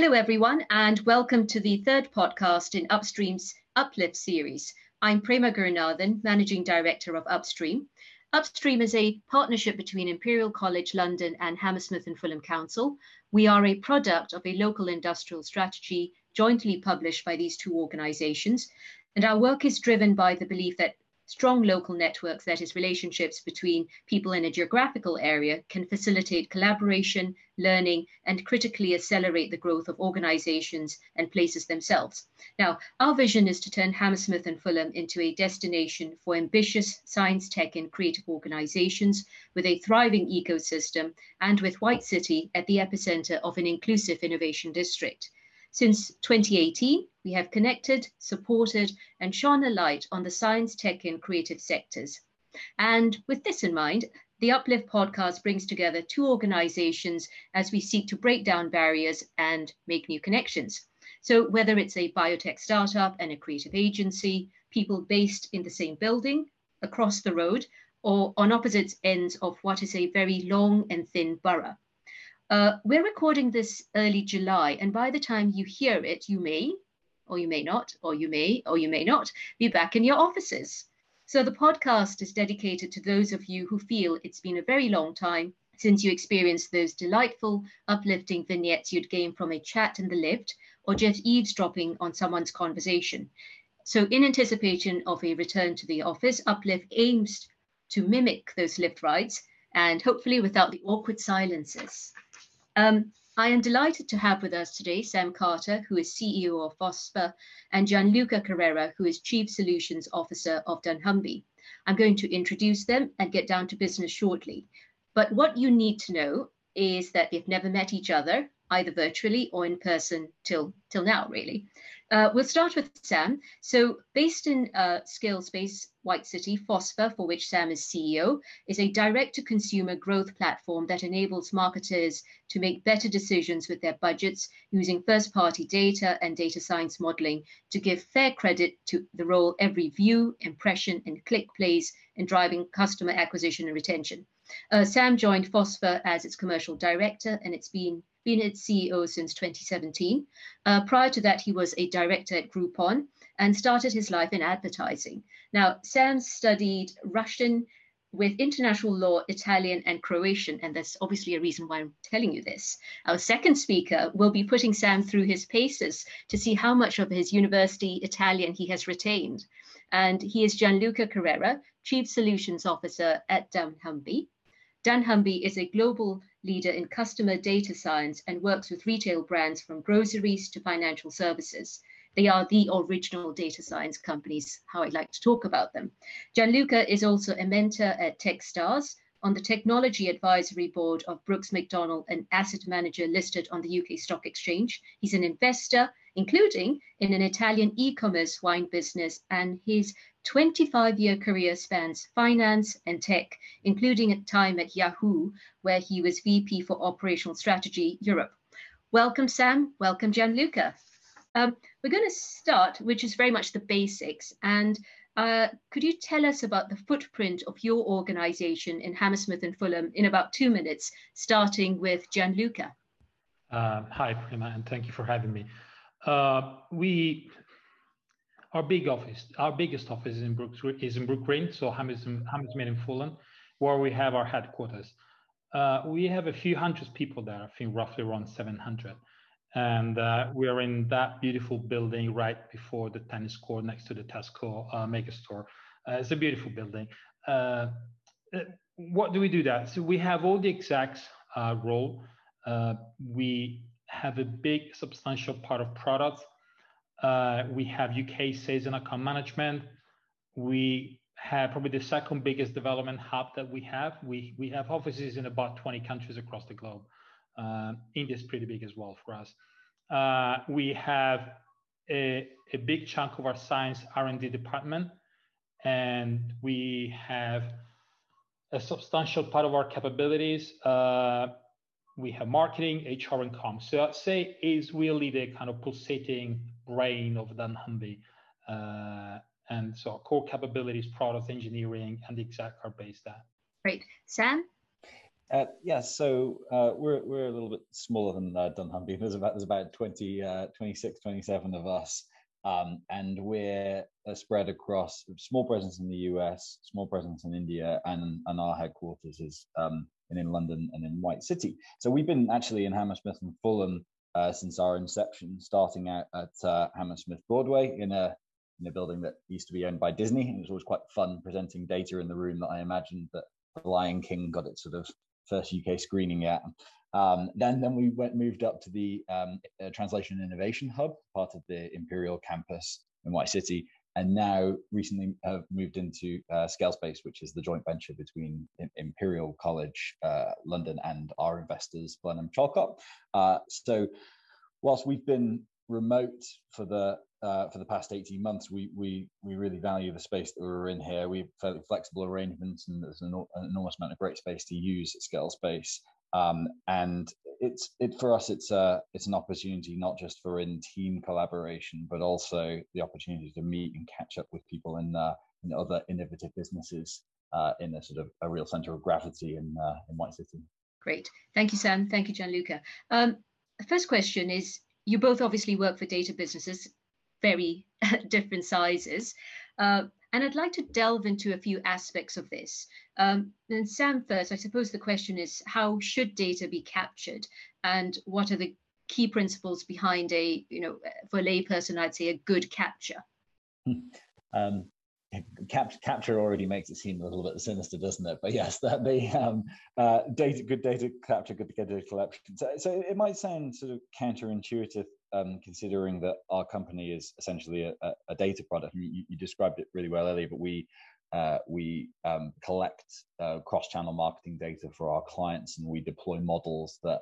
Hello, everyone, and welcome to the third podcast in Upstream's Uplift series. I'm Prema Gurunathan, Managing Director of Upstream. Upstream is a partnership between Imperial College London and Hammersmith and Fulham Council. We are a product of a local industrial strategy jointly published by these two organisations. And our work is driven by the belief that strong local networks, that is, relationships between people in a geographical area, can facilitate collaboration, learning, and critically accelerate the growth of organizations and places themselves. Now, our vision is to turn Hammersmith and Fulham into a destination for ambitious science, tech, and creative organizations with a thriving ecosystem and with White City at the epicenter of an inclusive innovation district. Since 2018, we have connected, supported, and shone a light on the science, tech, and creative sectors. And with this in mind, the Uplift podcast brings together two organizations as we seek to break down barriers and make new connections. So, whether it's a biotech startup and a creative agency, people based in the same building, across the road, or on opposite ends of what is a very long and thin borough. Uh, we're recording this early July, and by the time you hear it, you may, or you may not, or you may, or you may not be back in your offices. So the podcast is dedicated to those of you who feel it's been a very long time since you experienced those delightful, uplifting vignettes you'd gain from a chat in the lift or just eavesdropping on someone's conversation. So, in anticipation of a return to the office, Uplift aims to mimic those lift rides and hopefully without the awkward silences. Um, I am delighted to have with us today Sam Carter, who is CEO of Fospha, and Gianluca Carrera, who is Chief Solutions Officer of dunnhumby. I'm going to introduce them and get down to business shortly. But what you need to know is that they've never met each other, either virtually or in person till, till now, really. Uh, we'll start with Sam. So, based in uh, Scalespace, White City, Fospha, for which Sam is CEO, is a direct to consumer growth platform that enables marketers to make better decisions with their budgets using first party data and data science modeling to give fair credit to the role every view, impression, and click plays in driving customer acquisition and retention. Uh, Sam joined Fospha as its commercial director, and it's been been its CEO since 2017. Uh, prior to that, he was a director at Groupon and started his life in advertising. Now, Sam studied Russian with international law, Italian, and Croatian, and there's obviously a reason why I'm telling you this. Our second speaker will be putting Sam through his paces to see how much of his university Italian he has retained. And he is Gianluca Carrera, Chief Solutions Officer at dunnhumby. Dunnhumby is a global leader in customer data science and works with retail brands from groceries to financial services. They are the original data science companies, how I like to talk about them. Gianluca is also a mentor at Techstars on the technology advisory board of Brooks Macdonald, an asset manager listed on the UK Stock Exchange. He's an investor, including in an Italian e commerce wine business, and his 25 year career spans finance and tech, including a time at Yahoo, where he was VP for Operational Strategy Europe. Welcome, Sam. Welcome, Gianluca. Um, we're going to start, which is very much the basics. And uh, could you tell us about the footprint of your organization in Hammersmith and Fulham in about two minutes, starting with Gianluca? Uh, hi, Prema, and thank you for having me. Uh, we our big office, our biggest office is in Brook, is in Brook Green, so Hammersmith, and Fulham, where we have our headquarters. Uh, we have a few hundred people there, I think roughly around 700. And uh, we are in that beautiful building right before the tennis court next to the Tesco uh, mega store. Uh, it's a beautiful building. Uh, uh, what do we do that? So we have all the execs role. we have a big substantial part of products uh, we have UK sales and account management. We have probably the second biggest development hub that we have. We, we have offices in about 20 countries across the globe. Uh, India is pretty big as well for us. Uh, we have a, a big chunk of our science R&D department, and we have a substantial part of our capabilities. Uh, we have marketing, HR, and comms. So I'd say is really the kind of pulsating brain of dunnhumby. Uh, and so our core capabilities, product engineering, and the exec are based there. Great. Sam? Uh, yeah, so uh, we're, we're a little bit smaller than uh, dunnhumby. There's about there's about 20, uh, 26, 27 of us, um, and we're uh, spread across small presence in the US, small presence in India, and, and our headquarters is um, in London and in White City. So we've been actually in Hammersmith and Fulham uh, since our inception, starting out at uh, Hammersmith Broadway in a in a building that used to be owned by Disney. And it was always quite fun presenting data in the room that I imagined that the Lion King got its sort of first UK screening at. Um, then, then we went moved up to the um, uh, Translation Innovation Hub, part of the Imperial campus in White City, and now recently have moved into uh, ScaleSpace, which is the joint venture between Imperial College uh, London and our investors, Blenheim Chalcot. Uh, so, whilst we've been remote for the uh, for the past 18 months, we we we really value the space that we're in here. We have fairly flexible arrangements, and there's an, an, enormous amount of great space to use at ScaleSpace. Um, and it's it for us it's a it's an opportunity not just for in team collaboration but also the opportunity to meet and catch up with people in uh, in other innovative businesses uh, in a sort of a real center of gravity in uh, in White City. Great, thank you, Sam. Thank you, Gianluca. Um, first question is: You both obviously work for data businesses, very different sizes. Uh, and I'd like to delve into a few aspects of this. Um, and Sam, first, I suppose the question is how should data be captured, and what are the key principles behind a, you know, for a layperson, I'd say a good capture. Um, cap- capture already makes it seem a little bit sinister, doesn't it? But yes, that the um, uh, data, good data capture, good data collection. So, so it might sound sort of counterintuitive um, considering that our company is essentially a, a data product. You, you, described it really well earlier, but we uh, we um, collect uh, cross-channel marketing data for our clients, and we deploy models that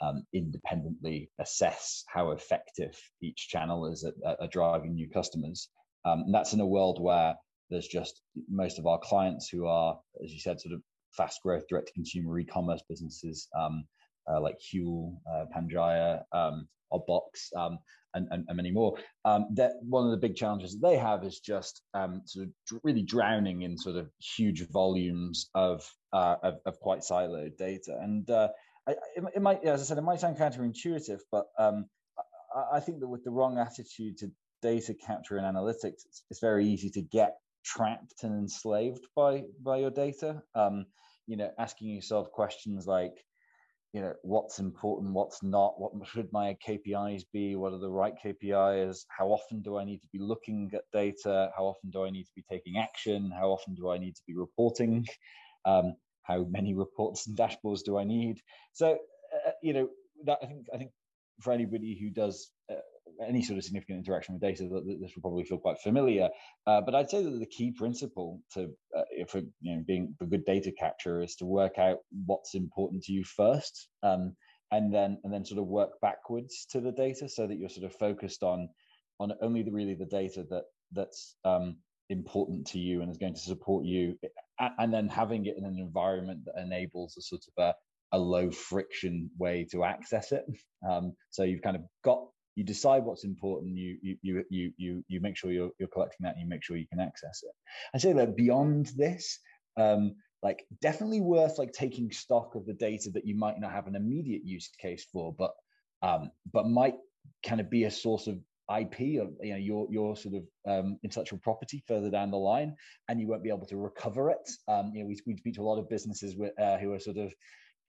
um, independently assess how effective each channel is at, at driving new customers. Um, and that's in a world where there's just most of our clients who are, as you said, sort of fast growth direct-to-consumer e-commerce businesses um, uh, like Huel, uh, Pangaia, um, or Box, um, and, and, and, many more. Um, that one of the big challenges that they have is just um, sort of really drowning in sort of huge volumes of uh, of, of, quite siloed data. And uh, I, it, it, might, as I said, it might sound counterintuitive, but um, I, I, think that with the wrong attitude to data capture and analytics, it's, it's very easy to get trapped and enslaved by by your data. Um, you know, asking yourself questions like you know what's important what's not what should my kpis be what are the right kpis how often do i need to be looking at data how often do i need to be taking action how often do i need to be reporting um, how many reports and dashboards do i need? So uh, you know that i think i think for anybody who does uh, any sort of significant interaction with data, this will probably feel quite familiar. Uh, but I'd say that the key principle to uh, for you know being a good data capture is to work out what's important to you first, um, and then and then sort of work backwards to the data so that you're sort of focused on on only the really the data that that's um, important to you and is going to support you, and then having it in an environment that enables a sort of a a low friction way to access it. Um, so you've kind of got you decide what's important you you you you you, make sure you're, you're collecting that and you make sure you can access it i say that beyond this um, like definitely worth like taking stock of the data that you might not have an immediate use case for but um, but might kind of be a source of IP of you know your your sort of um, intellectual property further down the line, and you won't be able to recover it. Um, you know, we, we speak to a lot of businesses with, uh, who are sort of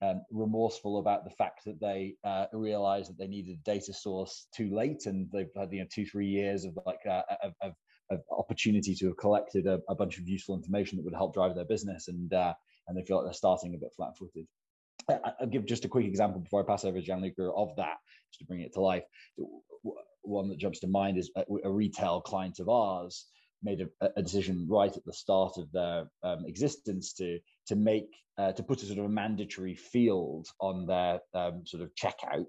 um, remorseful about the fact that they uh, realized that they needed a data source too late, and they've had you know two three years of like uh, of, of, of, opportunity to have collected a, a, bunch of useful information that would help drive their business, and uh, and they feel like they're starting a bit flat-footed. I'll give just a quick example before I pass over to Gianluca of that, just to bring it to life. One that jumps to mind is a, a retail client of ours made a, a, decision right at the start of their um, existence to to make uh, to put a sort of a mandatory field on their um, sort of checkout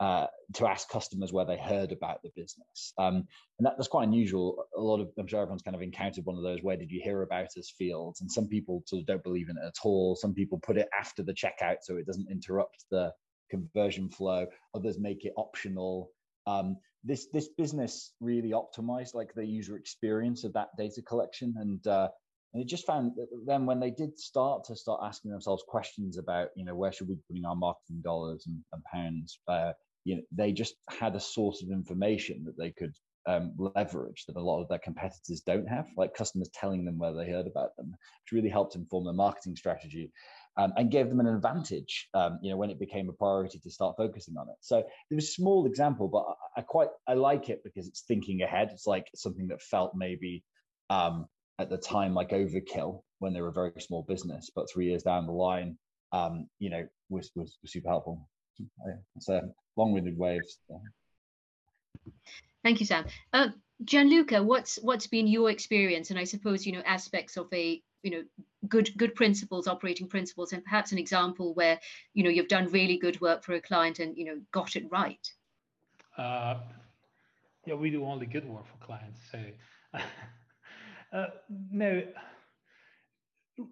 uh, to ask customers where they heard about the business. Um, and that, that's quite unusual. A lot of, I'm sure everyone's kind of encountered one of those, where did you hear about us fields? And some people sort of don't believe in it at all. Some people put it after the checkout so it doesn't interrupt the conversion flow. Others make it optional. Um, this this business really optimized like the user experience of that data collection. And uh, And they just found that then when they did start to start asking themselves questions about, you know, where should we be putting our marketing dollars and, and pounds, uh, you know, they just had a source of information that they could um, leverage that a lot of their competitors don't have, like customers telling them where they heard about them, which really helped inform their marketing strategy um, and gave them an advantage, um, you know, when it became a priority to start focusing on it. So it was a small example, but I, I quite I like it because it's thinking ahead. It's like something that felt maybe um, at the time like overkill when they were a very small business, but three years down the line, um, you know, was, was, was super helpful. A long-winded way of. Thank you, Sam. Uh, Gianluca, what's what's been your experience, and I suppose you know aspects of a you know good good principles, operating principles, and perhaps an example where you know you've done really good work for a client and you know got it right. Uh, yeah, we do only good work for clients. So uh, no,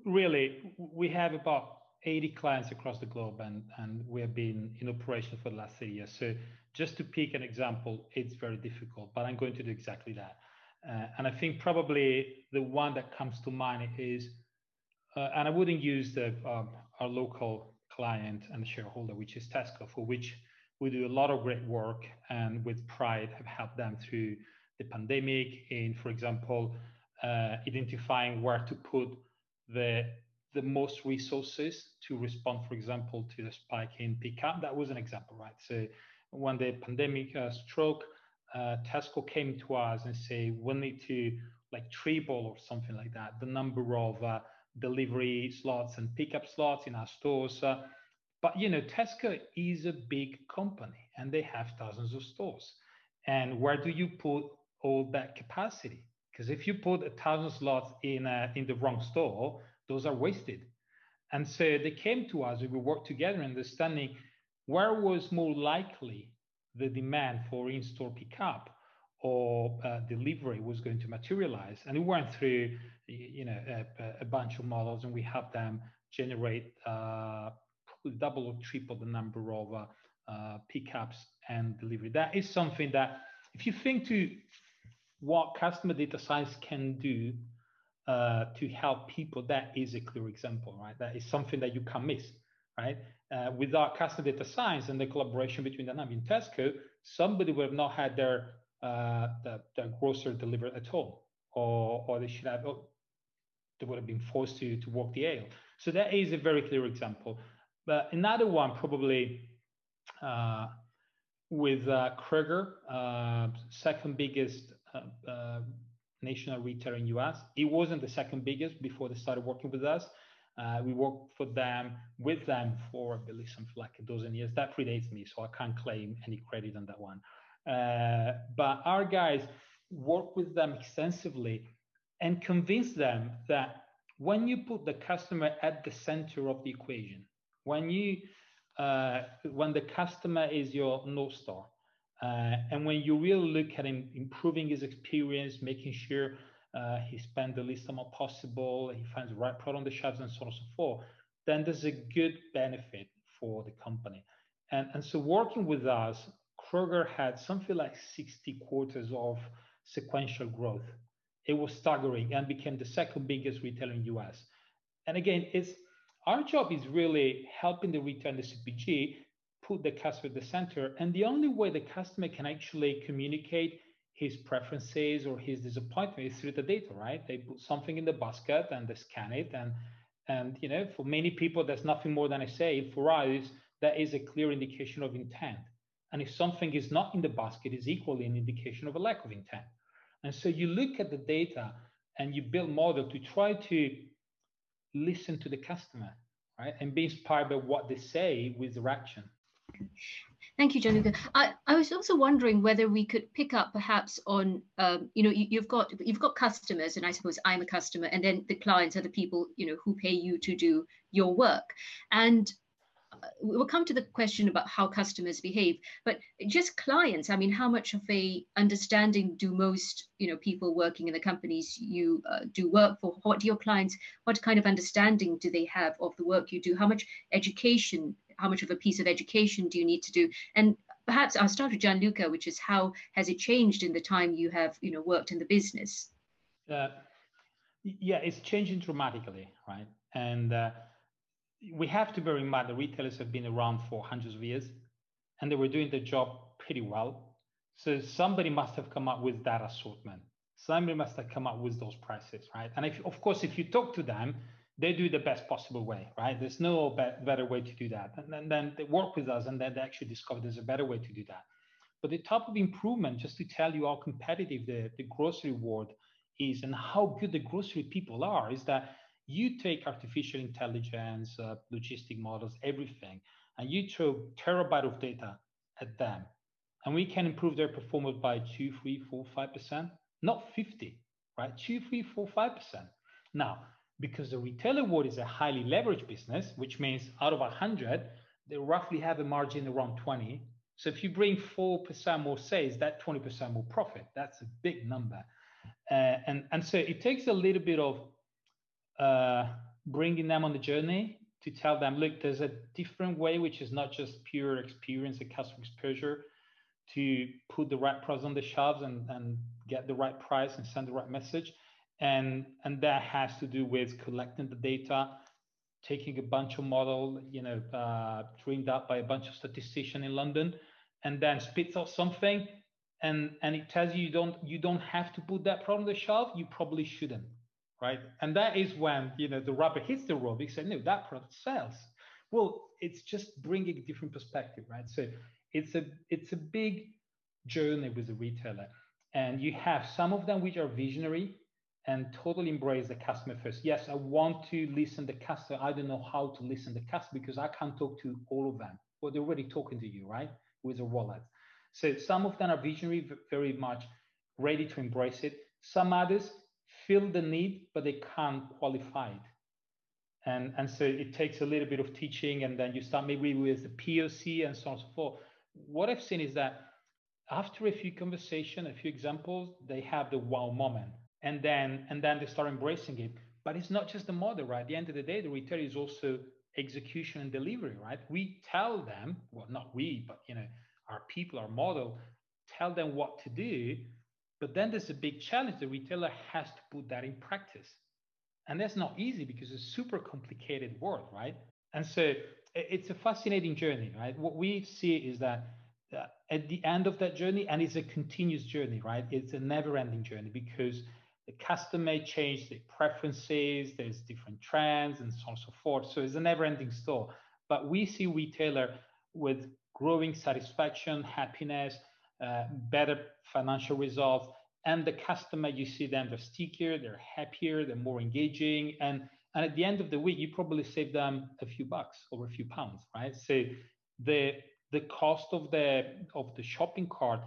really, we have about 80 clients across the globe, and and we have been in operation for the last three years. So just to pick an example, it's very difficult, but I'm going to do exactly that. Uh, and I think probably the one that comes to mind is, uh, and I wouldn't use the um, our local client and shareholder, which is Tesco, for which we do a lot of great work and with pride have helped them through the pandemic in, for example, uh, identifying where to put the the most resources to respond, for example, to the spike in pickup. That was an example, right? So when the pandemic uh, struck, uh, Tesco came to us and say we need to like triple or something like that the number of uh, delivery slots and pickup slots in our stores. Uh, but you know, Tesco is a big company and they have thousands of stores. And where do you put all that capacity? Because if you put a thousand slots in uh, in the wrong store, those are wasted. And so they came to us. We worked together, understanding where was more likely the demand for in-store pickup or uh, delivery was going to materialize. And we went through, you know, a, a bunch of models, and we helped them generate uh, double or triple the number of uh, uh, pickups and delivery. That is something that, if you think to what customer data science can do uh, to help people, that is a clear example, right? That is something that you can't miss right? Uh, without customer data science and the collaboration between dunnhumby and Tesco, somebody would have not had their uh, the, the grocery delivered at home, or or they should have oh, they would have been forced to to walk the aisle. So that is a very clear example. But another one probably uh, with uh, Kroger, uh, second biggest uh, uh, national retailer in US. It wasn't the second biggest before they started working with us. Uh, we worked for them with them for I believe something like a dozen years. That predates me, so I can't claim any credit on that one. Uh, but our guys work with them extensively and convince them that when you put the customer at the center of the equation, when you uh, when the customer is your north star, uh, and when you really look at him improving his experience, making sure uh, he spends the least amount possible, he finds the right product on the shelves, and so on and so forth, then there's a good benefit for the company. And, and so working with us, Kroger had something like 60 quarters of sequential growth. It was staggering and became the second biggest retailer in the US. And again, it's our job is really helping the retailer and the CPG put the customer at the center. And the only way the customer can actually communicate his preferences or his disappointment is through the data, right? They put something in the basket and they scan it. And, and you know, for many people, there's nothing more than I say. For us, that is a clear indication of intent. And if something is not in the basket, is equally an indication of a lack of intent. And so you look at the data and you build model to try to listen to the customer, right? And be inspired by what they say with their action. Thank you, Gianluca. I, I was also wondering whether we could pick up perhaps on, um, you know, you, have got you've got customers, and I suppose I'm a customer, and then the clients are the people, you know, who pay you to do your work. And uh, we'll come to the question about how customers behave, but just clients. I mean, how much of a understanding do most, you know, people working in the companies you uh, do work for? What do your clients? What kind of understanding do they have of the work you do? How much education how much of a piece of education do you need to do? And perhaps I'll start with Gianluca, which is how has it changed in the time you have, you know, worked in the business? Uh, Yeah, it's changing dramatically, right? And uh, we have to bear in mind the retailers have been around for hundreds of years and they were doing the job pretty well. So somebody must have come up with that assortment. Somebody must have come up with those prices, right? And if, of course, if you talk to them, they do the best possible way, right? There's no be- better way to do that. And then, then they work with us and then they actually discover there's a better way to do that. But the type of improvement, just to tell you how competitive the, the grocery world is and how good the grocery people are, is that you take artificial intelligence, uh, logistic models, everything, and you throw terabyte of data at them, and we can improve their performance by two, three, four, five percent, not 50, right? Two, three, four, five percent. Now, because the retailer world is a highly leveraged business, which means out of 100, they roughly have a margin around 20. So if you bring 4% more sales, that 20% more profit. That's a big number. Uh, and, and so it takes a little bit of uh, bringing them on the journey to tell them, look, there's a different way, which is not just pure experience and customer exposure, to put the right products on the shelves and, and get the right price and send the right message. And, and that has to do with collecting the data, taking a bunch of model, you know, uh, dreamed up by a bunch of statisticians in London, and then spits out something, and and it tells you you don't you don't have to put that product on the shelf. You probably shouldn't right? And that is when you know the rubber hits the road. Say, no, that product sells. Well, it's just bringing a different perspective, right? So it's a it's a big journey with a retailer, and you have some of them which are visionary and totally embrace the customer first. Yes, I want to listen the customer. I don't know how to listen the customer because I can't talk to all of them. Well, they're already talking to you, right? With a wallet. So some of them are visionary, very much ready to embrace it. Some others feel the need, but they can't qualify it. And, and so it takes a little bit of teaching, and then you start maybe with the POC and so on and so forth. What I've seen is that after a few conversations, a few examples, they have the wow moment, and then and then they start embracing it. But it's not just the model, right? At the end of the day, the retailer is also execution and delivery, right? We tell them, well, not we, but you know, our people, our model, tell them what to do, but then there's a big challenge. The retailer has to put that in practice. And that's not easy because it's a super complicated world, right? And so it's a fascinating journey, right? What we see is that uh, at the end of that journey, and it's a continuous journey, right? It's a never ending journey because the customer may change their preferences, there's different trends and so on and so forth. So it's a never ending store. But we see retailer with growing satisfaction, happiness, uh, better financial results. And the customer, you see them, they're stickier, they're happier, they're more engaging. And, and at the end of the week, you probably save them a few bucks or a few pounds, right? So the the cost of the of the shopping cart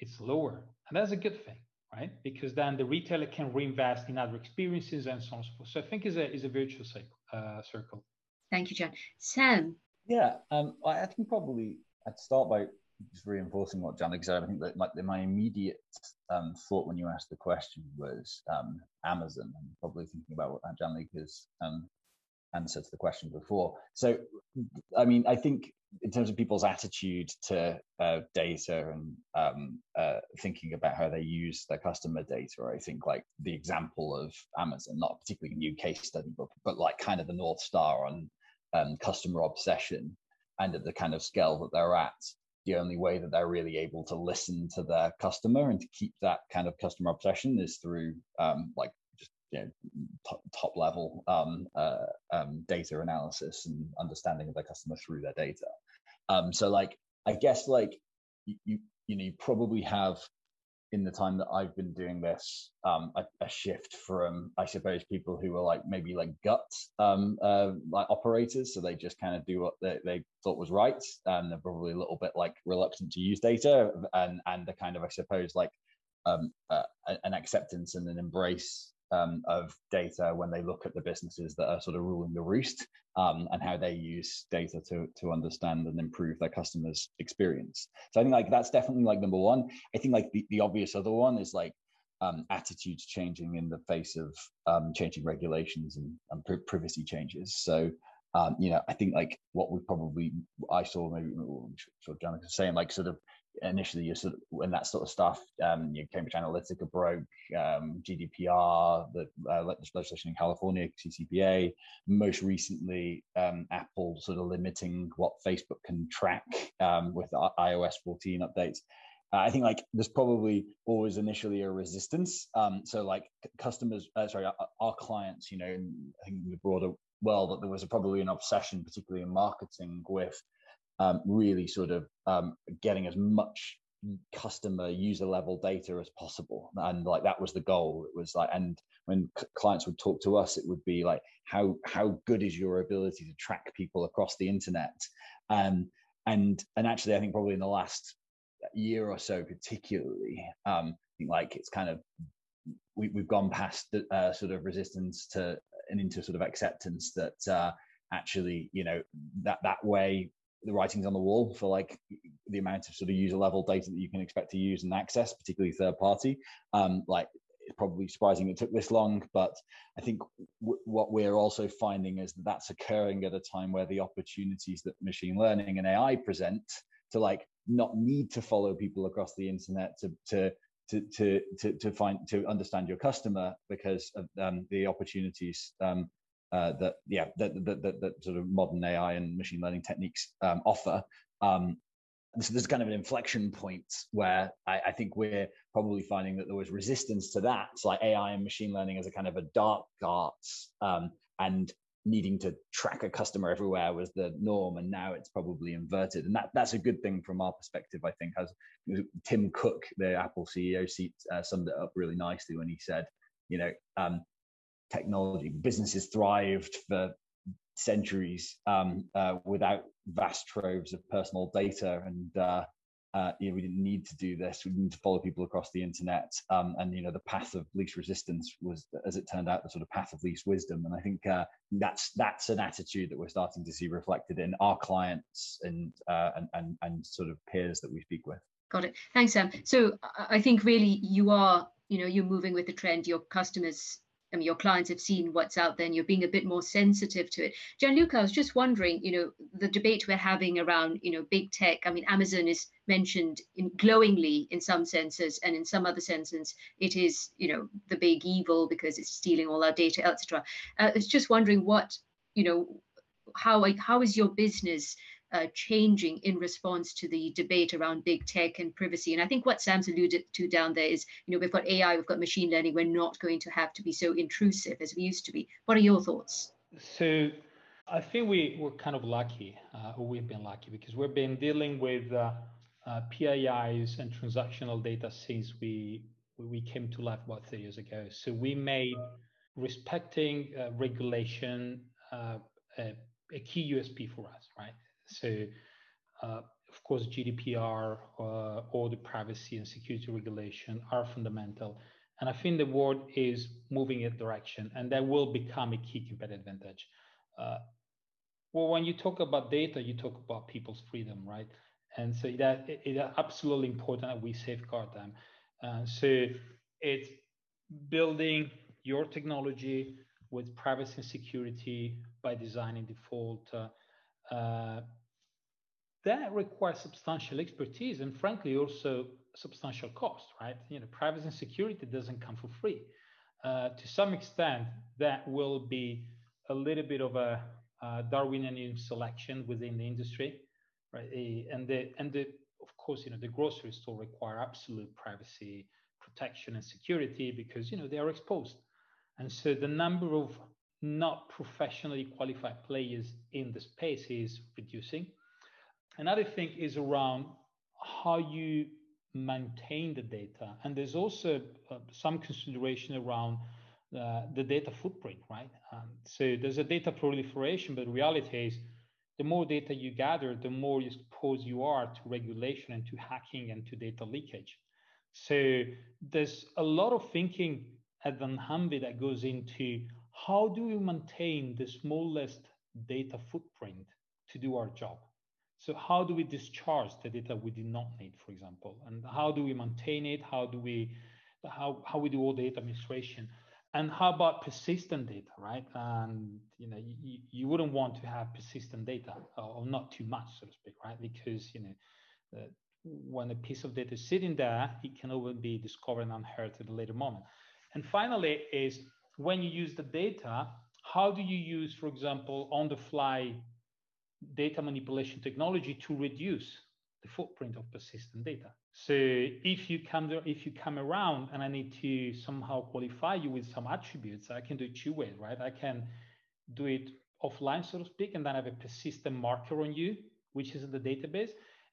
is lower. And that's a good thing, right? Because then the retailer can reinvest in other experiences and so on and so forth. So I think is a is a virtuous uh, circle. Thank you, John. Sam. Yeah, um, I think probably I'd start by just reinforcing what Gianluca said, I think that my, my immediate um, thought when you asked the question was um, Amazon. I'm probably thinking about what Gianluca's um, answer to the question before. So, I mean, I think in terms of people's attitude to uh, data and um, uh, thinking about how they use their customer data, I think like the example of Amazon, not particularly a new case study, but, but like kind of the North Star on um, customer obsession and at the kind of scale that they're at the only way that they're really able to listen to their customer and to keep that kind of customer obsession is through um, like you know, top, top level um, uh, um, data analysis and understanding of their customer through their data. Um, so like I guess like you, you know you probably have in the time that I've been doing this, um, a, a, shift from, I suppose, people who were like maybe like gut um, uh, like operators, so they just kind of do what they, they thought was right, and they're probably a little bit like reluctant to use data, and and the kind of, I suppose, like um, uh, an acceptance and an embrace um, of data when they look at the businesses that are sort of ruling the roost um, and how they use data to, to understand and improve their customers experience. So i think like that's definitely like number one. I think like the, the obvious other one is like um, attitudes changing in the face of um, changing regulations and, and privacy changes. So um, you know, I think like what we probably I saw maybe sort of Jonathan saying like sort of initially you sort of when that sort of stuff um, you know, cambridge analytica broke um, gdpr the uh, legislation in california ccpa most recently um, apple sort of limiting what facebook can track um, with ios 14 updates uh, I think like there's probably always initially a resistance. Um, so like customers, uh, sorry, our, our, clients, you know, I think in the broader world, that there was a, probably an obsession, particularly in marketing, with um, really sort of um, getting as much customer user level data as possible. And like that was the goal. It was like and when c- clients would talk to us it would be like how how good is your ability to track people across the internet? Um, and and actually i think probably in the last year or so particularly um, i think like it's kind of we, we've gone past the uh, sort of resistance to and into sort of acceptance that uh, actually you know that that way the writings on the wall for like the amount of sort of user level data that you can expect to use and access, particularly third party. Um, like it's probably surprising it took this long, but I think w- what we're also finding is that that's occurring at a time where the opportunities that machine learning and AI present to like not need to follow people across the internet to to to to to, to find to understand your customer because of um, the opportunities um, uh, that yeah that, that, that, that, sort of modern AI and machine learning techniques um, offer. Um, so there's kind of an inflection point where I, I, think we're probably finding that there was resistance to that, so like AI and machine learning as a kind of a dark arts, um, and needing to track a customer everywhere was the norm, and now it's probably inverted, and that that's a good thing from our perspective. I think as Tim Cook, the Apple CEO, uh, summed it up really nicely when he said, you know, um, technology. Businesses thrived for centuries um, uh, without vast troves of personal data, and uh, uh, you know, we didn't need to do this. We didn't need to follow people across the internet, um, and you know, the path of least resistance was, as it turned out, the sort of path of least wisdom. And I think uh, that's that's an attitude that we're starting to see reflected in our clients and uh, and, and and sort of peers that we speak with. Got it. Thanks, Sam. So I think really you are, you know, you're moving with the trend. Your customers I mean, your clients have seen what's out there and you're being a bit more sensitive to it. Gianluca, I was just wondering, you know, the debate we're having around, you know, big tech. I mean, Amazon is mentioned in glowingly in some senses, and in some other senses, it is, you know, the big evil because it's stealing all our data, etc. Uh, I was just wondering what, you know, how how is your business uh, changing in response to the debate around big tech and privacy. And I think what Sam's alluded to down there is, you know, we've got AI, we've got machine learning. We're not going to have to be so intrusive as we used to be. What are your thoughts? So I think we were kind of lucky, uh, or we've been lucky because we've been dealing with uh, uh, PIIs and transactional data since we we came to life about three years ago. So we made respecting uh, regulation uh, a, a, key USP for us, right? So, uh, of course, GDPR uh, or the privacy and security regulation are fundamental. And I think the world is moving in direction, and that will become a key competitive advantage. Uh, well, when you talk about data, you talk about people's freedom, right? And so that it is absolutely important that we safeguard them. Uh, so it's building your technology with privacy and security by designing default, uh, uh, that requires substantial expertise and frankly also substantial cost, right? You know, privacy and security doesn't come for free. Uh, to some extent, that will be a little bit of a uh, Darwinian selection within the industry, right? And the and the of course, you know, the grocery store require absolute privacy protection and security because you know they are exposed, and so the number of not professionally qualified players in the space is reducing. Another thing is around how you maintain the data. And there's also uh, some consideration around uh, the data footprint, right? Um, so there's a data proliferation, but the reality is the more data you gather, the more exposed you are to regulation and to hacking and to data leakage. So there's a lot of thinking at dunnhumby that goes into how do we maintain the smallest data footprint to do our job? So how do we discharge the data we did not need, for example? And how do we maintain it? How do we, how, how we do all data administration? And how about persistent data, right? And you know, you, you wouldn't want to have persistent data or not too much, so to speak, right? Because you know, uh, when a piece of data is sitting there, it can always be discovered and unheard at a later moment. And finally, is when you use the data, how do you use, for example, on the fly data manipulation technology to reduce the footprint of persistent data? So if you come there, if you come around and I need to somehow qualify you with some attributes, I can do it two ways, right? I can do it offline, so to speak, and then have a persistent marker on you, which is in the database.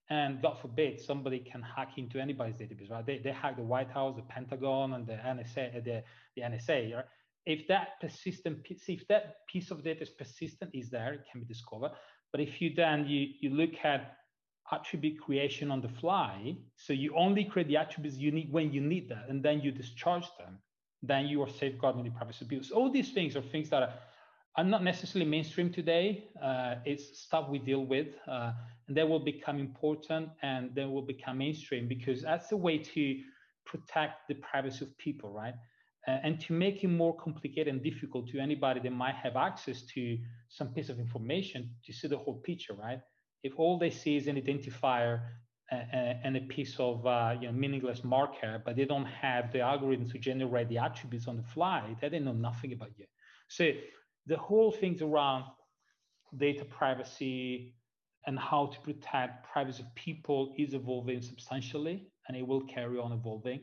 And God forbid somebody can hack into anybody's database, right? They, they hack the White House, the Pentagon, and the NSA, uh, the, the NSA. Right? If that persistent if that piece of data is persistent, is there, it can be discovered. But if you then you you look at attribute creation on the fly, so you only create the attributes you need when you need that, and then you discharge them, then you are safeguarding the privacy abuse. All these things are things that are, are not necessarily mainstream today. Uh, it's stuff we deal with. Uh, and they will become important and they will become mainstream because that's a way to protect the privacy of people, right? Uh, and to make it more complicated and difficult to anybody that might have access to some piece of information to see the whole picture, right? If all they see is an identifier uh, uh and a piece of uh, you know, meaningless marker, but they don't have the algorithm to generate the attributes on the fly, they know nothing about you. So the whole things around data privacy, and how to protect privacy of people is evolving substantially and it will carry on evolving.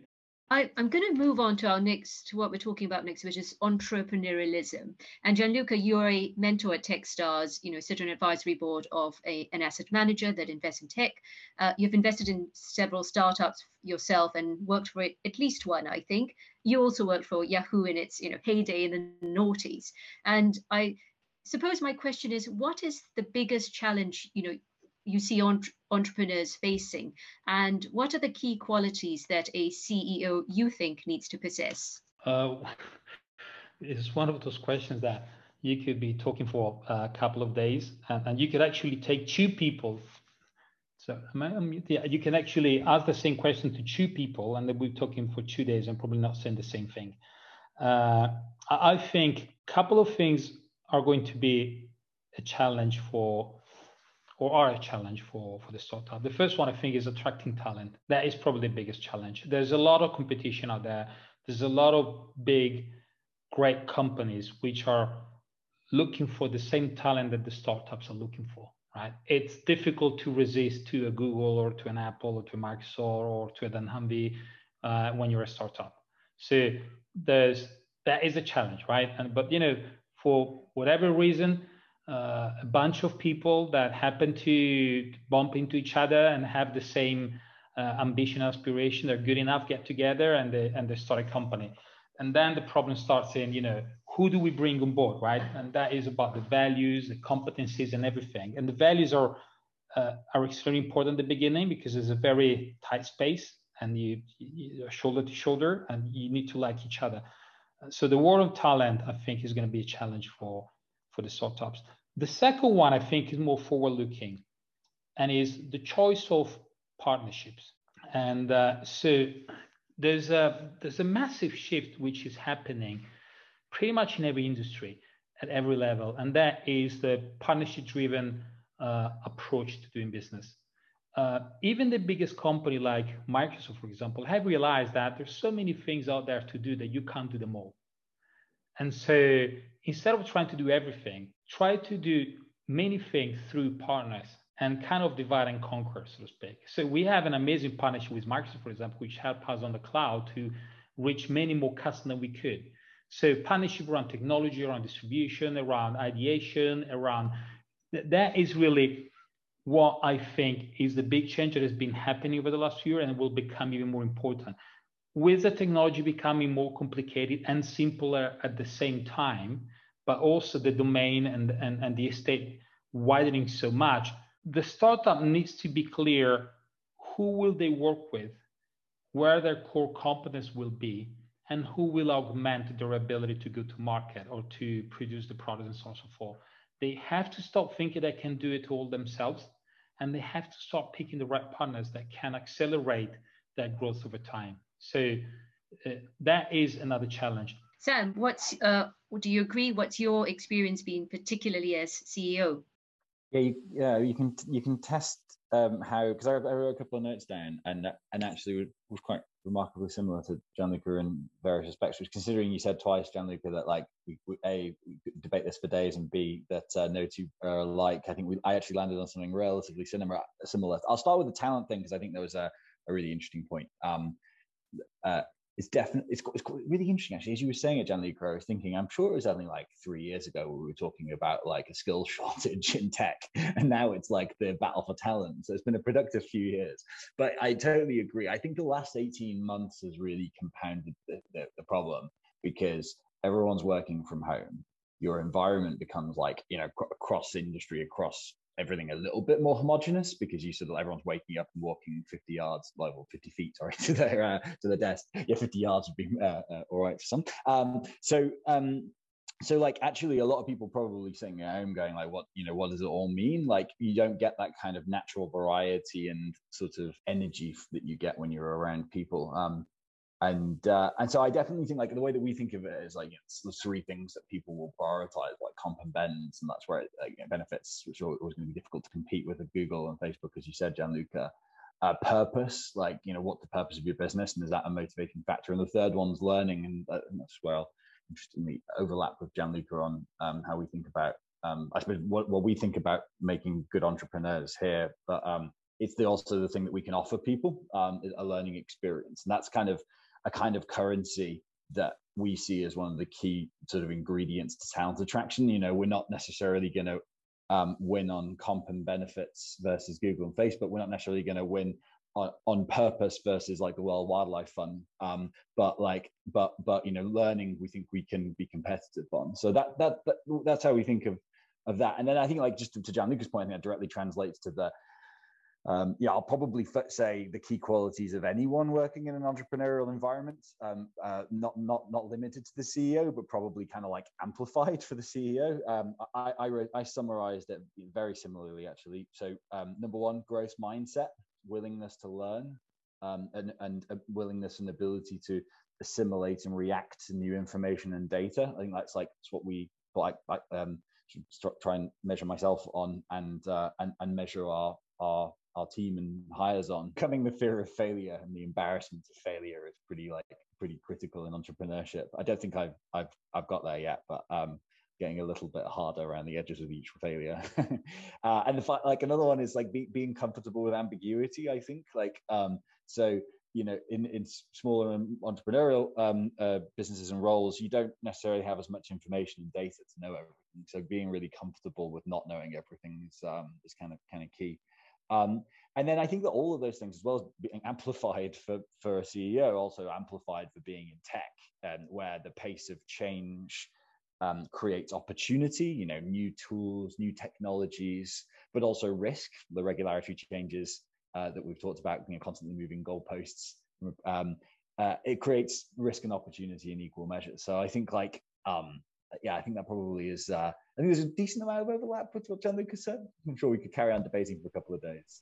I, am going to move on to our next, to what we're talking about next, which is entrepreneurialism. And Gianluca, you're a mentor at Techstars, you know, sit on an advisory board of a, an asset manager that invests in tech. Uh, you've invested in several startups yourself and worked for at least one, I think. You also worked for Yahoo in its, you know, heyday in the noughties. And I suppose my question is what is the biggest challenge you know you see entre- entrepreneurs facing? And what are the key qualities that a ceo you think needs to possess? Uh, it's one of those questions that you could be talking for a couple of days and, and you could actually take two people. So yeah, you can actually ask the same question to two people and then we're talking for two days and probably not saying the same thing. Uh, i think a couple of things are going to be a challenge for or are a challenge for for the startup. The first one I think is attracting talent. That is probably the biggest challenge. There's a lot of competition out there. There's a lot of big, great companies which are looking for the same talent that the startups are looking for. Right? It's difficult to resist to a Google or to an Apple or to a Microsoft or to a dunnhumby uh, when you're a startup. So there's that is a challenge, right? And but you know for whatever reason, uh, a bunch of people that happen to bump into each other and have the same uh, ambition, aspiration, they're good enough, get together and they and they start a company. And then the problem starts in, you know, who do we bring on board, right? And that is about the values, the competencies, and everything. And the values are uh, are extremely important at the beginning because it's a very tight space and you, you shoulder to shoulder and you need to like each other so the war of talent, I think, is going to be a challenge for for the startups. The second one, I think, is more forward-looking, and is the choice of partnerships. And uh, so there's a there's a massive shift which is happening pretty much in every industry at every level, and that is the partnership-driven uh, approach to doing business uh, even the biggest company like Microsoft, for example, have realized that there's so many things out there to do that you can't do them all. And so instead of trying to do everything, try to do many things through partners and kind of divide and conquer, so to speak. So we have an amazing partnership with Microsoft, for example, which helped us on the cloud to reach many more customers we could. So partnership around technology, around distribution, around ideation, around that is really what I think is the big change that has been happening over the last year and will become even more important. With the technology becoming more complicated and simpler at the same time, but also the domain and, and, and the estate widening so much, the startup needs to be clear who will they work with, where their core competence will be, and who will augment their ability to go to market or to produce the product and so on and so forth. They have to stop thinking they can do it all themselves and they have to start picking the right partners that can accelerate that growth over time. So uh, that is another challenge. Sam, what's uh, do you agree? What's your experience been, particularly as CEO? Yeah, you, yeah, you can you can test um, how because I, I, wrote a couple of notes down and and actually was quite remarkably similar to Gianluca in various respects. Which, considering you said twice, Gianluca, that like we, we, a we debate this for days, and b that uh, no two are alike. I think we I actually landed on something relatively similar. Similar. I'll start with the talent thing because I think there was a, a really interesting point. Um, uh, it's definitely it's, it's really interesting actually. As you were saying it Gianluca I was thinking I'm sure it was only like three years ago where we were talking about like a skill shortage in tech and now it's like the battle for talent. So it's been a productive few years. But I totally agree. I think the last 18 months has really compounded the, the, the problem because everyone's working from home. Your environment becomes like you know across industry across everything a little bit more homogenous because you sort of everyone's waking up and walking 50 yards, like well, 50 feet, sorry, to their uh, to the desk. Yeah, 50 yards would be uh, uh, all right for some. Um, so um, so like actually a lot of people probably sitting at home going like what you know what does it all mean like you don't get that kind of natural variety and sort of energy that you get when you're around people um and uh, and so I definitely think like the way that we think of it is like it's the three things that people will prioritize like comp and bends and that's where it, like, it benefits which are always going to be difficult to compete with Google and Facebook as you said Gianluca. Uh, purpose like you know what the purpose of your business and is that a motivating factor? And the third one's learning and, uh, and that's where I'll interestingly overlap with Gianluca on um, how we think about um, I suppose what, what we think about making good entrepreneurs here but um, it's the, also the thing that we can offer people um, a learning experience. And that's kind of a kind of currency that we see as one of the key sort of ingredients to talent attraction. You know, we're not necessarily going to um, win on comp and benefits versus Google and Facebook. We're not necessarily going to win on, on, purpose versus like the World Wildlife Fund. Um, but like, but but you know, learning we think we can be competitive on. So that that, that that's how we think of of that. And then I think like just to, to Gianluca's point, I think that directly translates to the um, yeah, I'll probably say the key qualities of anyone working in an entrepreneurial environment, um, uh, not not not limited to the CEO, but probably kind of like amplified for the CEO. Um, I, I, wrote, I summarized it very similarly actually. So um, number one, growth mindset, willingness to learn, um, and and a willingness and ability to assimilate and react to new information and data. I think that's like that's what we like. like um, try and measure myself on and uh, and and measure our our our team and hires on. Coming the fear of failure and the embarrassment of failure is pretty like pretty critical in entrepreneurship. I don't think I've I've I've got there yet, but um, getting a little bit harder around the edges of each failure. uh, and the fact, like another one is like be, being comfortable with ambiguity. I think like um, so you know in in smaller entrepreneurial um, uh, businesses and roles, you don't necessarily have as much information and data to know everything. So being really comfortable with not knowing everything is um, is kind of kind of key. Um, and then I think that all of those things, as well as being amplified for, for a CEO, also amplified for being in tech, um, where the pace of change um, creates opportunity, you know, new tools, new technologies, but also risk, the regulatory changes uh, that we've talked about, you know, constantly moving goalposts. Um, uh, it creates risk and opportunity in equal measure. So I think like um, yeah, I think that probably is. Uh, I think there's a decent amount of overlap with what Gianluca said. I'm sure we could carry on debating for a couple of days.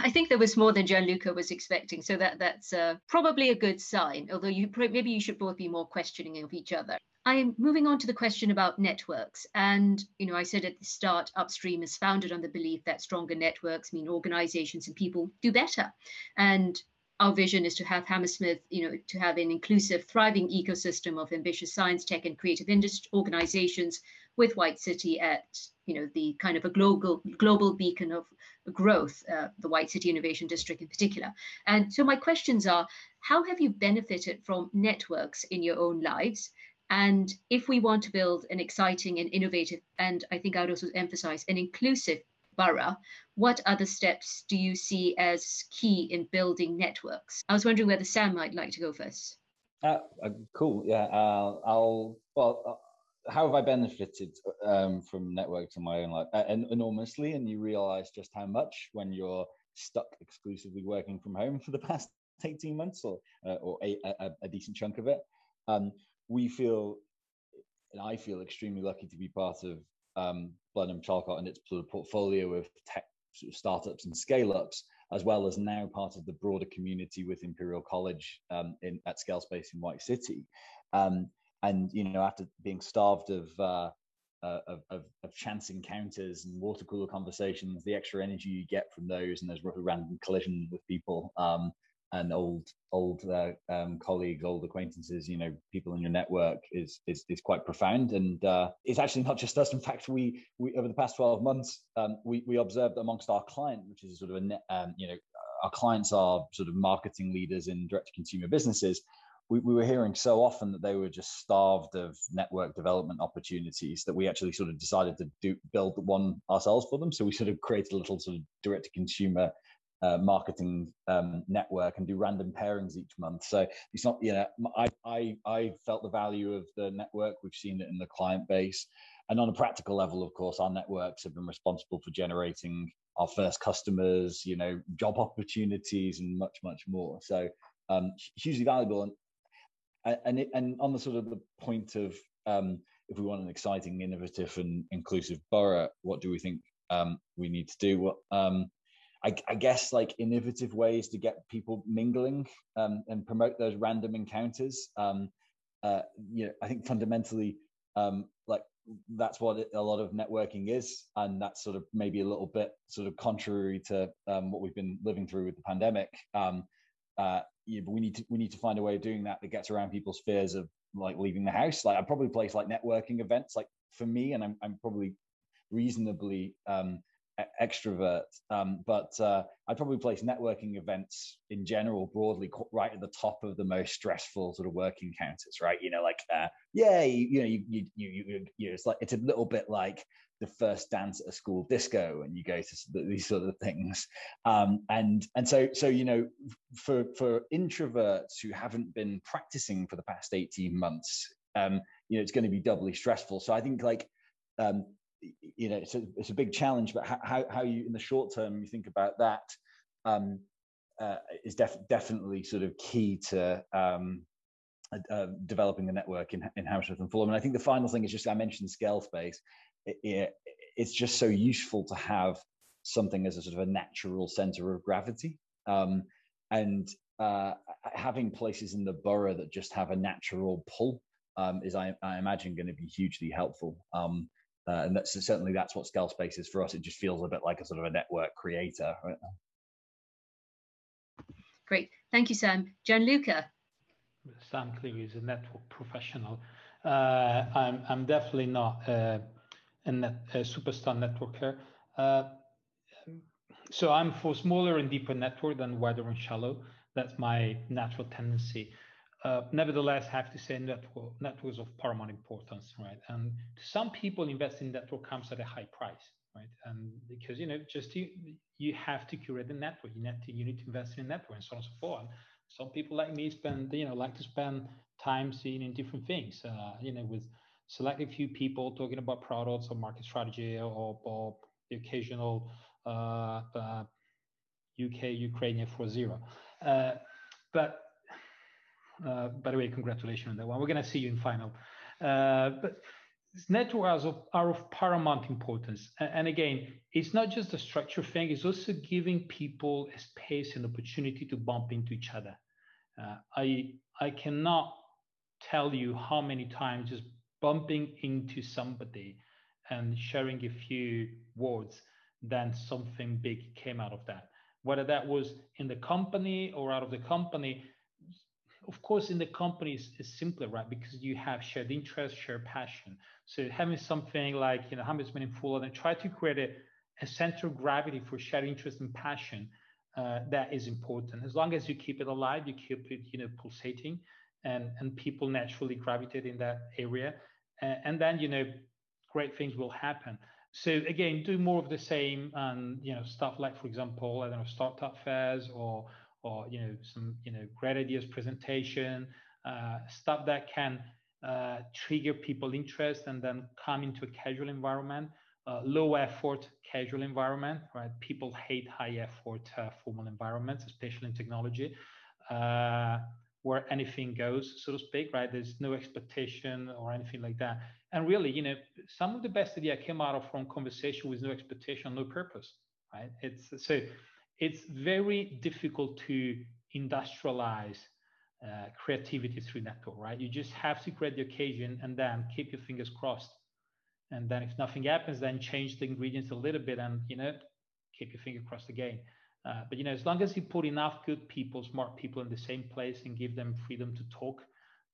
I think there was more than Gianluca was expecting, so that that's uh, probably a good sign. Although you maybe you should both be more questioning of each other. I'm moving on to the question about networks, and you know I said at the start, Upstream is founded on the belief that stronger networks mean organizations and people do better, and our vision is to have Hammersmith, you know, to have an inclusive, thriving ecosystem of ambitious science, tech, and creative industry organizations with White City at, you know, the kind of a global global beacon of growth, uh, the White City Innovation District in particular. And so my questions are, how have you benefited from networks in your own lives? And if we want to build an exciting and innovative, and I think I would also emphasize an inclusive borough, what other steps do you see as key in building networks? I was wondering whether Sam might like to go first. Uh, uh, cool. Yeah. Uh, I'll. Well, uh, how have I benefited um, from networks in my own life? Uh, enormously, and you realize just how much when you're stuck exclusively working from home for the past 18 months or uh, or a, a, a, decent chunk of it. Um, we feel, and I feel extremely lucky to be part of um, Blenheim Chalcot and its portfolio of tech startups and scale ups, as well as now part of the broader community with Imperial College um, in, at Scale Space in White City. Um, and you know, after being starved of uh, uh, of, of, of, chance encounters and water cooler conversations, the extra energy you get from those and those random collision with people um, and old old uh, um, colleagues, old acquaintances, you know, people in your network is is, is quite profound. And uh, it's actually not just us. In fact, we we over the past twelve months, um, we we observed amongst our client, which is sort of a net, um, you know, our clients are sort of marketing leaders in direct to consumer businesses we, we were hearing so often that they were just starved of network development opportunities that we actually sort of decided to do build one ourselves for them. So we sort of created a little sort of direct to consumer uh, marketing um, network and do random pairings each month. So it's not, you know, I, I, I felt the value of the network. We've seen it in the client base. And on a practical level, of course, our networks have been responsible for generating our first customers, you know, job opportunities and much, much more. So um, hugely valuable. And and it, and on the sort of the point of um, if we want an exciting, innovative, and inclusive borough, what do we think um, we need to do? What um, I, I, guess like innovative ways to get people mingling um, and promote those random encounters. Um, uh, you know, I think fundamentally, um, like that's what a lot of networking is, and that's sort of maybe a little bit sort of contrary to what we've been living through with the pandemic. Uh, yeah, but we need to we need to find a way of doing that that gets around people's fears of like leaving the house. Like I probably place like networking events. Like for me, and I'm I'm probably reasonably um, extrovert, um, but uh, I'd probably place networking events in general broadly right at the top of the most stressful sort of work encounters. Right, you know, like uh, yeah, you, you know, you you you you, you it's like it's a little bit like the first dance at a school disco and you go to these sort of things um, and and so so you know for for introverts who haven't been practicing for the past 18 months um, you know it's going to be doubly stressful so i think like um, you know it's a, it's a big challenge but how, how you in the short term you think about that um, uh, is def- definitely sort of key to um, uh, developing the network in, in Hammersmith and Fulham. And I think the final thing is just I mentioned scale space it, it's just so useful to have something as a sort of a natural center of gravity. Um, and uh, having places in the borough that just have a natural pull um, is, I, I, imagine, going to be hugely helpful. Um, uh, and that's certainly that's what scale space is for us. It just feels a bit like a sort of a network creator. Right? Great, thank you, Sam. Gianluca. Sam clearly is a network professional. Uh, I'm I'm definitely not uh, a, net, a superstar networker. Uh, so I'm for smaller and deeper network than wider and shallow. That's my natural tendency. Uh, nevertheless, have to say network, networks of paramount importance, right? And to some people, investing in network comes at a high price, right? And because you know, just you, you have to curate the network. You need to you need to invest in a network and so on and so forth. some people like me spend you know like to spend time seeing in different things, uh, you know, with select a few people talking about products or market strategy or, or the occasional uh, uh, UK Ukrainian for zero. Uh, but uh, by the way, congratulations on that one. We're going to see you in final. Uh, but networks are, are of paramount importance. And, and, again, it's not just a structure thing, it's also giving people a space and opportunity to bump into each other. Uh, I, I cannot tell you how many times just bumping into somebody and sharing a few words, then something big came out of that. Whether that was in the company or out of the company, of course, in the company is, is simpler, right? Because you have shared interest, shared passion. So having something like, you know, and Fulham and try to create a, a center of gravity for shared interest and passion, uh, that is important. As long as you keep it alive, you keep it, you know, pulsating, and and people naturally gravitate in that area and then you know great things will happen so again do more of the same and you know stuff like for example i don't know startup fairs or or you know some you know great ideas presentation uh, stuff that can uh, trigger people interest and then come into a casual environment uh, low effort casual environment right people hate high effort uh, formal environments especially in technology uh, where anything goes, so to speak, right? There's no expectation or anything like that. And really, you know, some of the best idea came out of from conversation with no expectation, no purpose, right? It's so it's very difficult to industrialize uh, creativity through network, right? You just have to create the occasion and then keep your fingers crossed. and then if nothing happens, then change the ingredients a little bit, and you know, keep your finger crossed again. Uh, but you know, as long as you put enough good people, smart people in the same place and give them freedom to talk,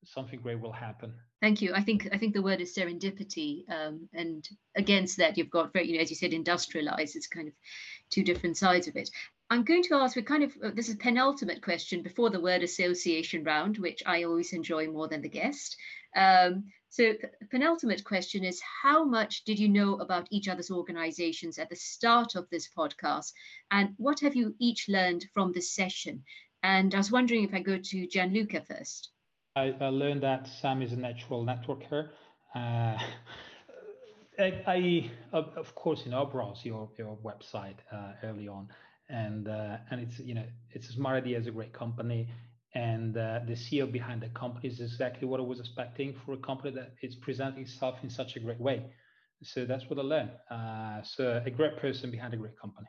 something great will happen. Thank you. I think I think the word is serendipity, um, and against that, you've got very, you know, as you said, industrialized. It's kind of two different sides of it. I'm going to ask. We kind of uh, this is penultimate question before the word association round, which I always enjoy more than the guest. Um, so penultimate question is how much did you know about each other's organizations at the start of this podcast and what have you each learned from this session? And I was wondering if I go to Gianluca first. I, I learned that Sam is a natural networker. Uh, I, I, of course, you know, browse your your website uh, early on, and uh, and it's you know it's a smart idea, it's a great company, and uh, the CEO behind the company is exactly what I was expecting for a company that is presenting itself in such a great way. So that's what I learned. Uh, so a great person behind a great company.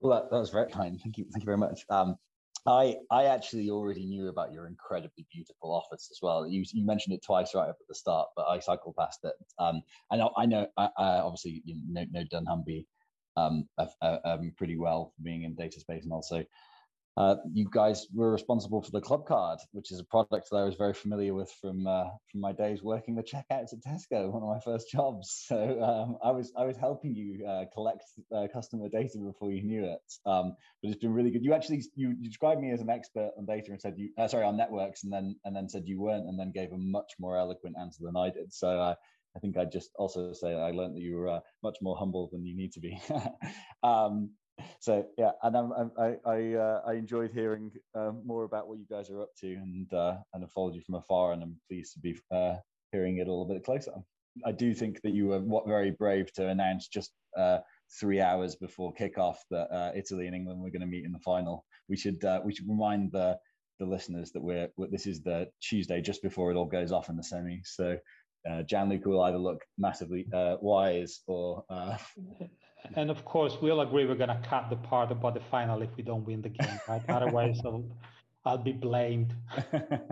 Well, that, that was very kind. Thank you. Thank you very much. Um, I I actually already knew about your incredibly beautiful office as well. You you mentioned it twice right up at the start, but I cycled past it. Um, I know I know I, I obviously you know, know dunnhumby um, um, pretty well for being in data space and also uh, you guys were responsible for the Clubcard, which is a product that I was very familiar with from uh, from my days working the checkouts at Tesco, one of my first jobs. So um, I was I was helping you uh, collect uh, customer data before you knew it. Um, but it's been really good. You actually you, you, described me as an expert on data and said you uh, sorry on networks, and then and then said you weren't, and then gave a much more eloquent answer than I did. So uh, I think I'd just also say I learned that you were much more humble than you need to be. um, so yeah, and I'm, i I uh, I enjoyed hearing um, more about what you guys are up to, and uh, and I followed you from afar, and I'm pleased to be uh, hearing it a little bit closer. I do think that you were what very brave to announce just uh, three hours before kickoff that uh, Italy and England were going to meet in the final. We should uh, we should remind the the listeners that we're this is the Tuesday just before it all goes off in the semi. So uh, Gianluca will either look massively uh, wise or. Uh, and of course, we'll agree we're going to cut the part about the final if we don't win the game, right? Otherwise, I'll, I'll be blamed.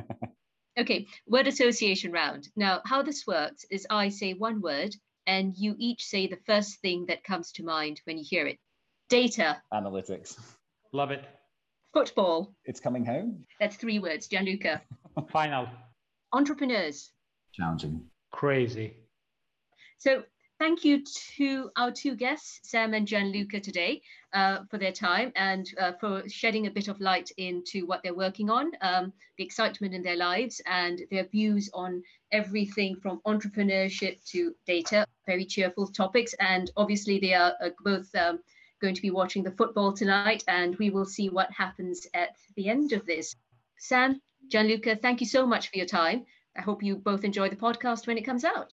okay, word association round. Now, how this works is I say one word, and you each say the first thing that comes to mind when you hear it. Data. Analytics. Love it. Football. It's coming home. That's three words. Gianluca. Final. Entrepreneurs. Challenging. Crazy. So thank you to our two guests, Sam and Gianluca, today uh, for their time and uh, for shedding a bit of light into what they're working on, um, the excitement in their lives, and their views on everything from entrepreneurship to data. Very cheerful topics. And obviously, they are uh, both um, going to be watching the football tonight, and we will see what happens at the end of this. Sam, Gianluca, thank you so much for your time. I hope you both enjoy the podcast when it comes out.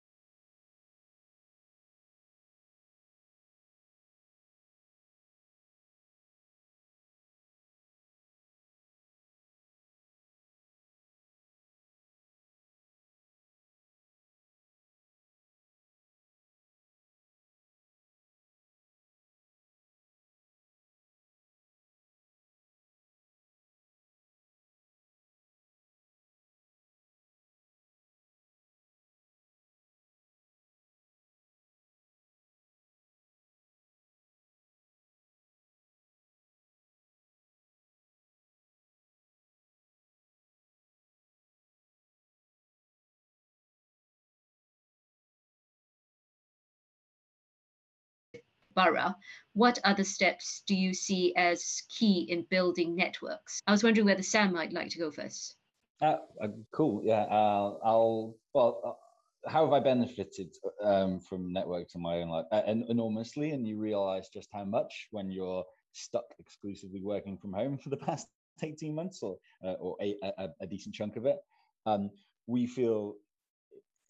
Borough, what other steps do you see as key in building networks? I was wondering whether Sam might like to go first. Uh, uh, cool. Yeah. Uh, I'll. Well, uh, how have I benefited um, from networks in my own life? Uh, enormously, and you realize just how much when you're stuck exclusively working from home for the past 18 months or uh, or a, a, a, decent chunk of it. Um, we feel,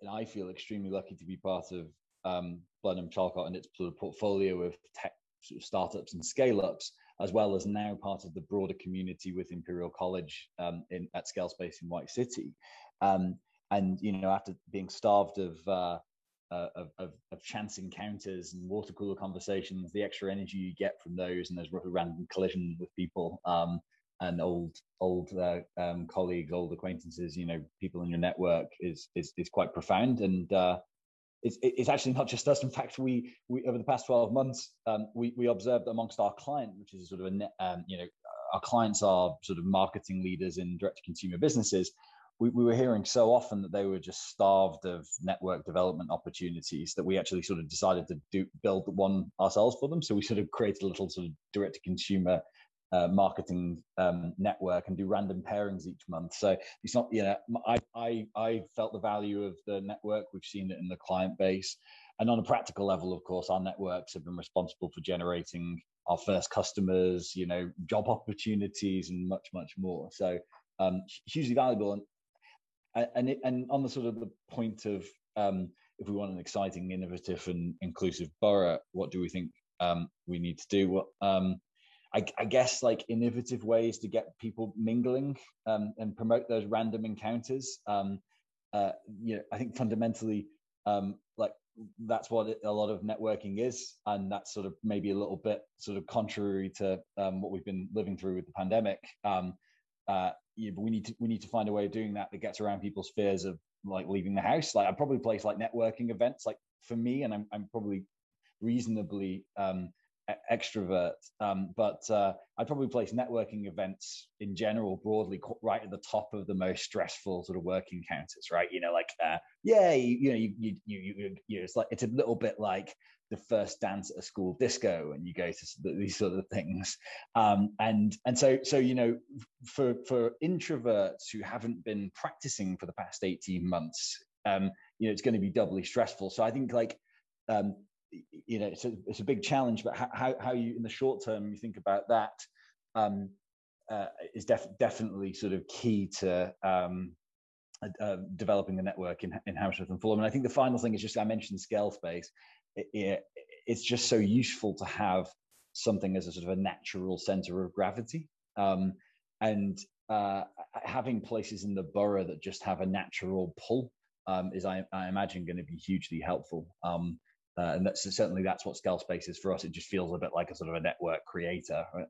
and I feel extremely lucky to be part of um, Blenheim Chalcot and its portfolio of tech sort of startups and scale ups, as well as now part of the broader community with Imperial College um, in, at Scale Space in White City. Um, and you know, after being starved of, uh, uh, of, of, of, chance encounters and water cooler conversations, the extra energy you get from those and those random collision with people um, and old old uh, um, colleagues, old acquaintances, you know, people in your network is is is quite profound. And uh, it's, it's actually not just us. In fact, we, we over the past 12 months, um, we, we observed amongst our client, which is sort of a, net, um, you know, our clients are sort of marketing leaders in direct to consumer businesses. We, we were hearing so often that they were just starved of network development opportunities that we actually sort of decided to do build one ourselves for them. So we sort of created a little sort of direct to consumer uh, marketing um, network and do random pairings each month. So it's not, you know, I, I, I felt the value of the network. We've seen it in the client base. And on a practical level, of course, our networks have been responsible for generating our first customers, you know, job opportunities and much, much more. So um, hugely valuable. And, and, it, and on the sort of the point of um, if we want an exciting, innovative and inclusive borough, what do we think um, we need to do? Well, um, I, I, guess like innovative ways to get people mingling um, and promote those random encounters. Um, uh, you know, I think fundamentally, um, like that's what a lot of networking is, and that's sort of maybe a little bit sort of contrary to um, what we've been living through with the pandemic. Um, uh, yeah, but we need to we need to find a way of doing that that gets around people's fears of like leaving the house. Like I probably place like networking events, like for me, and I'm I'm probably reasonably um, extrovert, um, but uh, I'd probably place networking events in general broadly right at the top of the most stressful sort of work encounters, right? You know, like uh, yeah, you, you know, you, you you you you it's like it's a little bit like the first dance at a school disco, and you go to these sort of things, um, and and so so you know, for for introverts who haven't been practicing for the past eighteen months, um, you know, it's going to be doubly stressful. So I think like um, you know it's a, it's a big challenge but how, how you in the short term you think about that um, uh, is def- definitely sort of key to um, uh, developing the network in, in Hammersmith and Fulham. And I think the final thing is just I mentioned scale space. It, it, it's just so useful to have something as a sort of a natural center of gravity. Um, and uh, having places in the borough that just have a natural pull um, is I, I imagine going to be hugely helpful. Um, uh, and that's certainly that's what scale space is for us. It just feels a bit like a sort of a network creator. Right?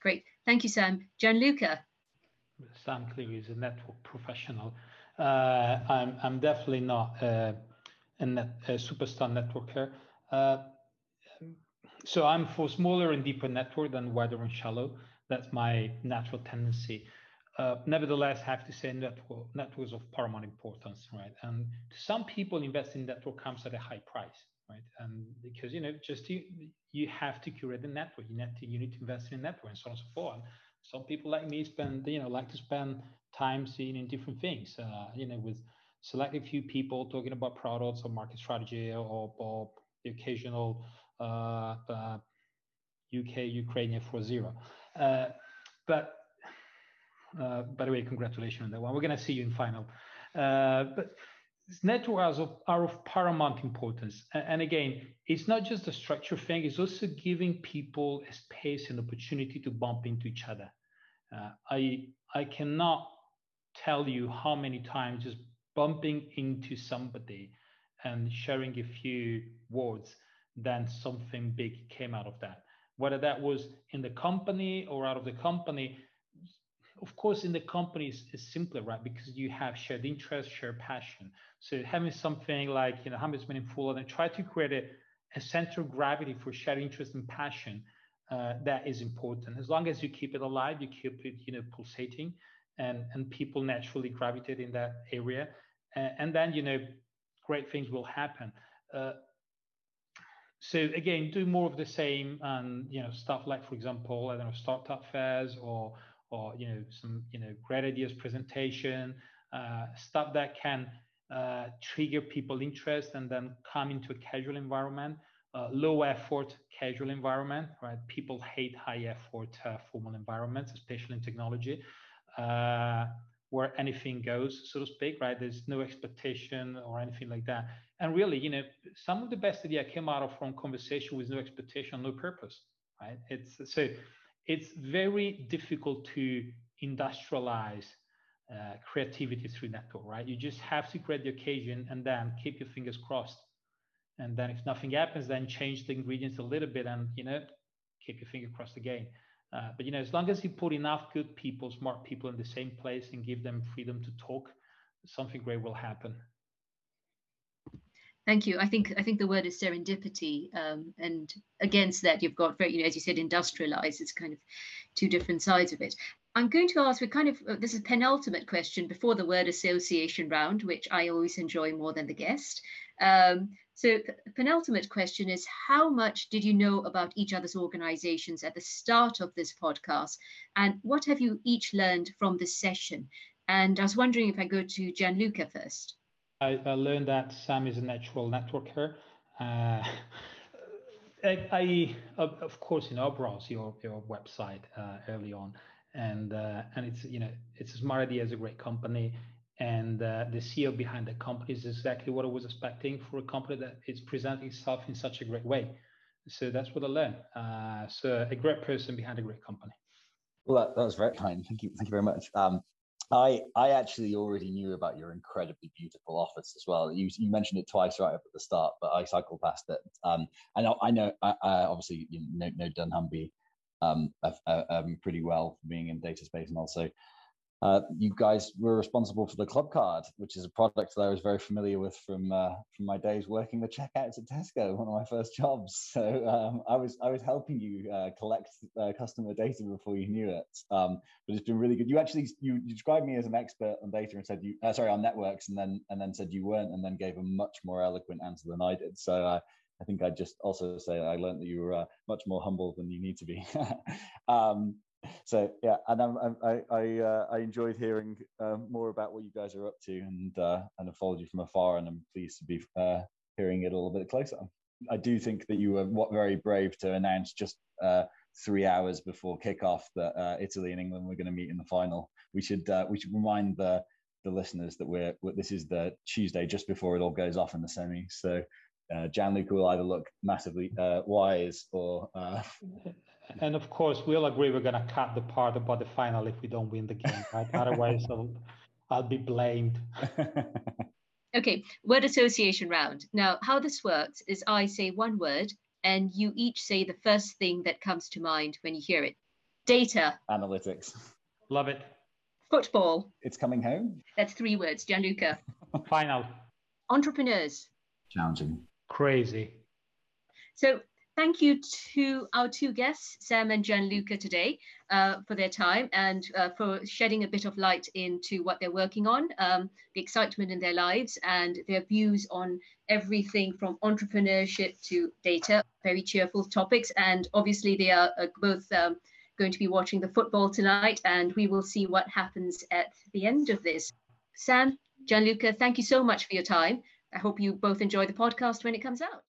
Great, thank you, Sam. Gianluca. Sam clearly is a network professional. Uh, I'm I'm definitely not a, a, net, a superstar networker. Uh, so I'm for smaller and deeper network than wider and shallow. That's my natural tendency. Uh, nevertheless, have to say network, networks of paramount importance, right? And to some people, investing in network comes at a high price, right? And because you know, just you, you have to curate the network. You need to you need to invest in a network and so on and so forth. Some people like me spend you know like to spend time seeing in different things, uh, you know, with select a few people talking about products or market strategy or, or the occasional uh, uh, UK Ukrainian for zero. Uh, but uh, by the way, congratulations on that one. We're going to see you in final. Uh, but networks are, are of paramount importance. And, and, again, it's not just a structure thing, it's also giving people a space and opportunity to bump into each other. Uh, I, I cannot tell you how many times just bumping into somebody and sharing a few words, then something big came out of that. Whether that was in the company or out of the company, of course, in the companies it's simpler, right? Because you have shared interest, shared passion. So having something like, you know, Hammersmith and Fulham and try to create a, a center of gravity for shared interest and passion, uh, that is important. As long as you keep it alive, you keep it, you know, pulsating and, and people naturally gravitate in that area. And, and then, you know, great things will happen. Uh, so again, do more of the same and, you know, stuff like, for example, I don't know, startup fairs or or you know some you know great ideas presentation uh, stuff that can uh, trigger people interest and then come into a casual environment uh, low effort casual environment right? People hate high effort uh, formal environments especially in technology uh, where anything goes so to speak right? There's no expectation or anything like that. And really you know some of the best idea came out of from conversation with no expectation no purpose right? It's so it's very difficult to industrialize uh, creativity through network, right? You just have to create the occasion and then keep your fingers crossed. And then if nothing happens, then change the ingredients a little bit and, you know, keep your finger crossed again. Uh, but, you know, as long as you put enough good people, smart people in the same place and give them freedom to talk, something great will happen. Thank you. I think I think the word is serendipity, um, and against that, you've got very, you know, as you said, industrialized. It's kind of two different sides of it. I'm going to ask. We kind of uh, this is penultimate question before the word association round, which I always enjoy more than the guest. Um, so penultimate question is: How much did you know about each other's organizations at the start of this podcast, and what have you each learned from this session? And I was wondering if I go to Gianluca first. I, I learned that Sam is a natural networker. Uh, I, I, of course, you know, browse your your website uh, early on, and uh, and it's you know it's smart idea, it's a great company, and uh, the CEO behind the company is exactly what I was expecting for a company that is presenting itself in such a great way. So that's what I learned. Uh, so a great person behind a great company. Well, that, that was very kind. Thank you. Thank you very much. Um, I I actually already knew about your incredibly beautiful office as well. You you mentioned it twice right up at the start, but I cycled past it. Um, I know I know I, I obviously you know, know dunnhumby um, um, pretty well being in data space and also uh, you guys were responsible for the Clubcard, which is a product that I was very familiar with from uh, from my days working the checkouts at Tesco, one of my first jobs. So um, I was I was helping you uh, collect uh, customer data before you knew it. Um, but it's been really good. You actually you, you described me as an expert on data and said you uh, sorry on networks, and then and then said you weren't, and then gave a much more eloquent answer than I did. So uh, I think I'd just also say I learned that you were much more humble than you need to be. um, so yeah, and I'm, i I uh, I enjoyed hearing um, more about what you guys are up to, and uh, and have followed you from afar, and I'm pleased to be uh, hearing it a little bit closer. I do think that you were what very brave to announce just uh, three hours before kickoff that uh, Italy and England were going to meet in the final. We should uh, we should remind the the listeners that we're, we're, this is the Tuesday just before it all goes off in the semi. So uh, Gianluca will either look massively uh, wise or uh, and of course, we'll agree we're going to cut the part about the final if we don't win the game, right? Otherwise, I'll, I'll be blamed. okay, word association round. Now, how this works is I say one word, and you each say the first thing that comes to mind when you hear it. Data. Analytics. Love it. Football. It's coming home. That's three words, Gianluca. Final. Entrepreneurs. Challenging. Crazy. So thank you to our two guests, Sam and Gianluca, today uh, for their time and uh, for shedding a bit of light into what they're working on, um, the excitement in their lives, and their views on everything from entrepreneurship to data. Very cheerful topics. And obviously, they are uh, both um, going to be watching the football tonight, and we will see what happens at the end of this. Sam, Gianluca, thank you so much for your time. I hope you both enjoy the podcast when it comes out.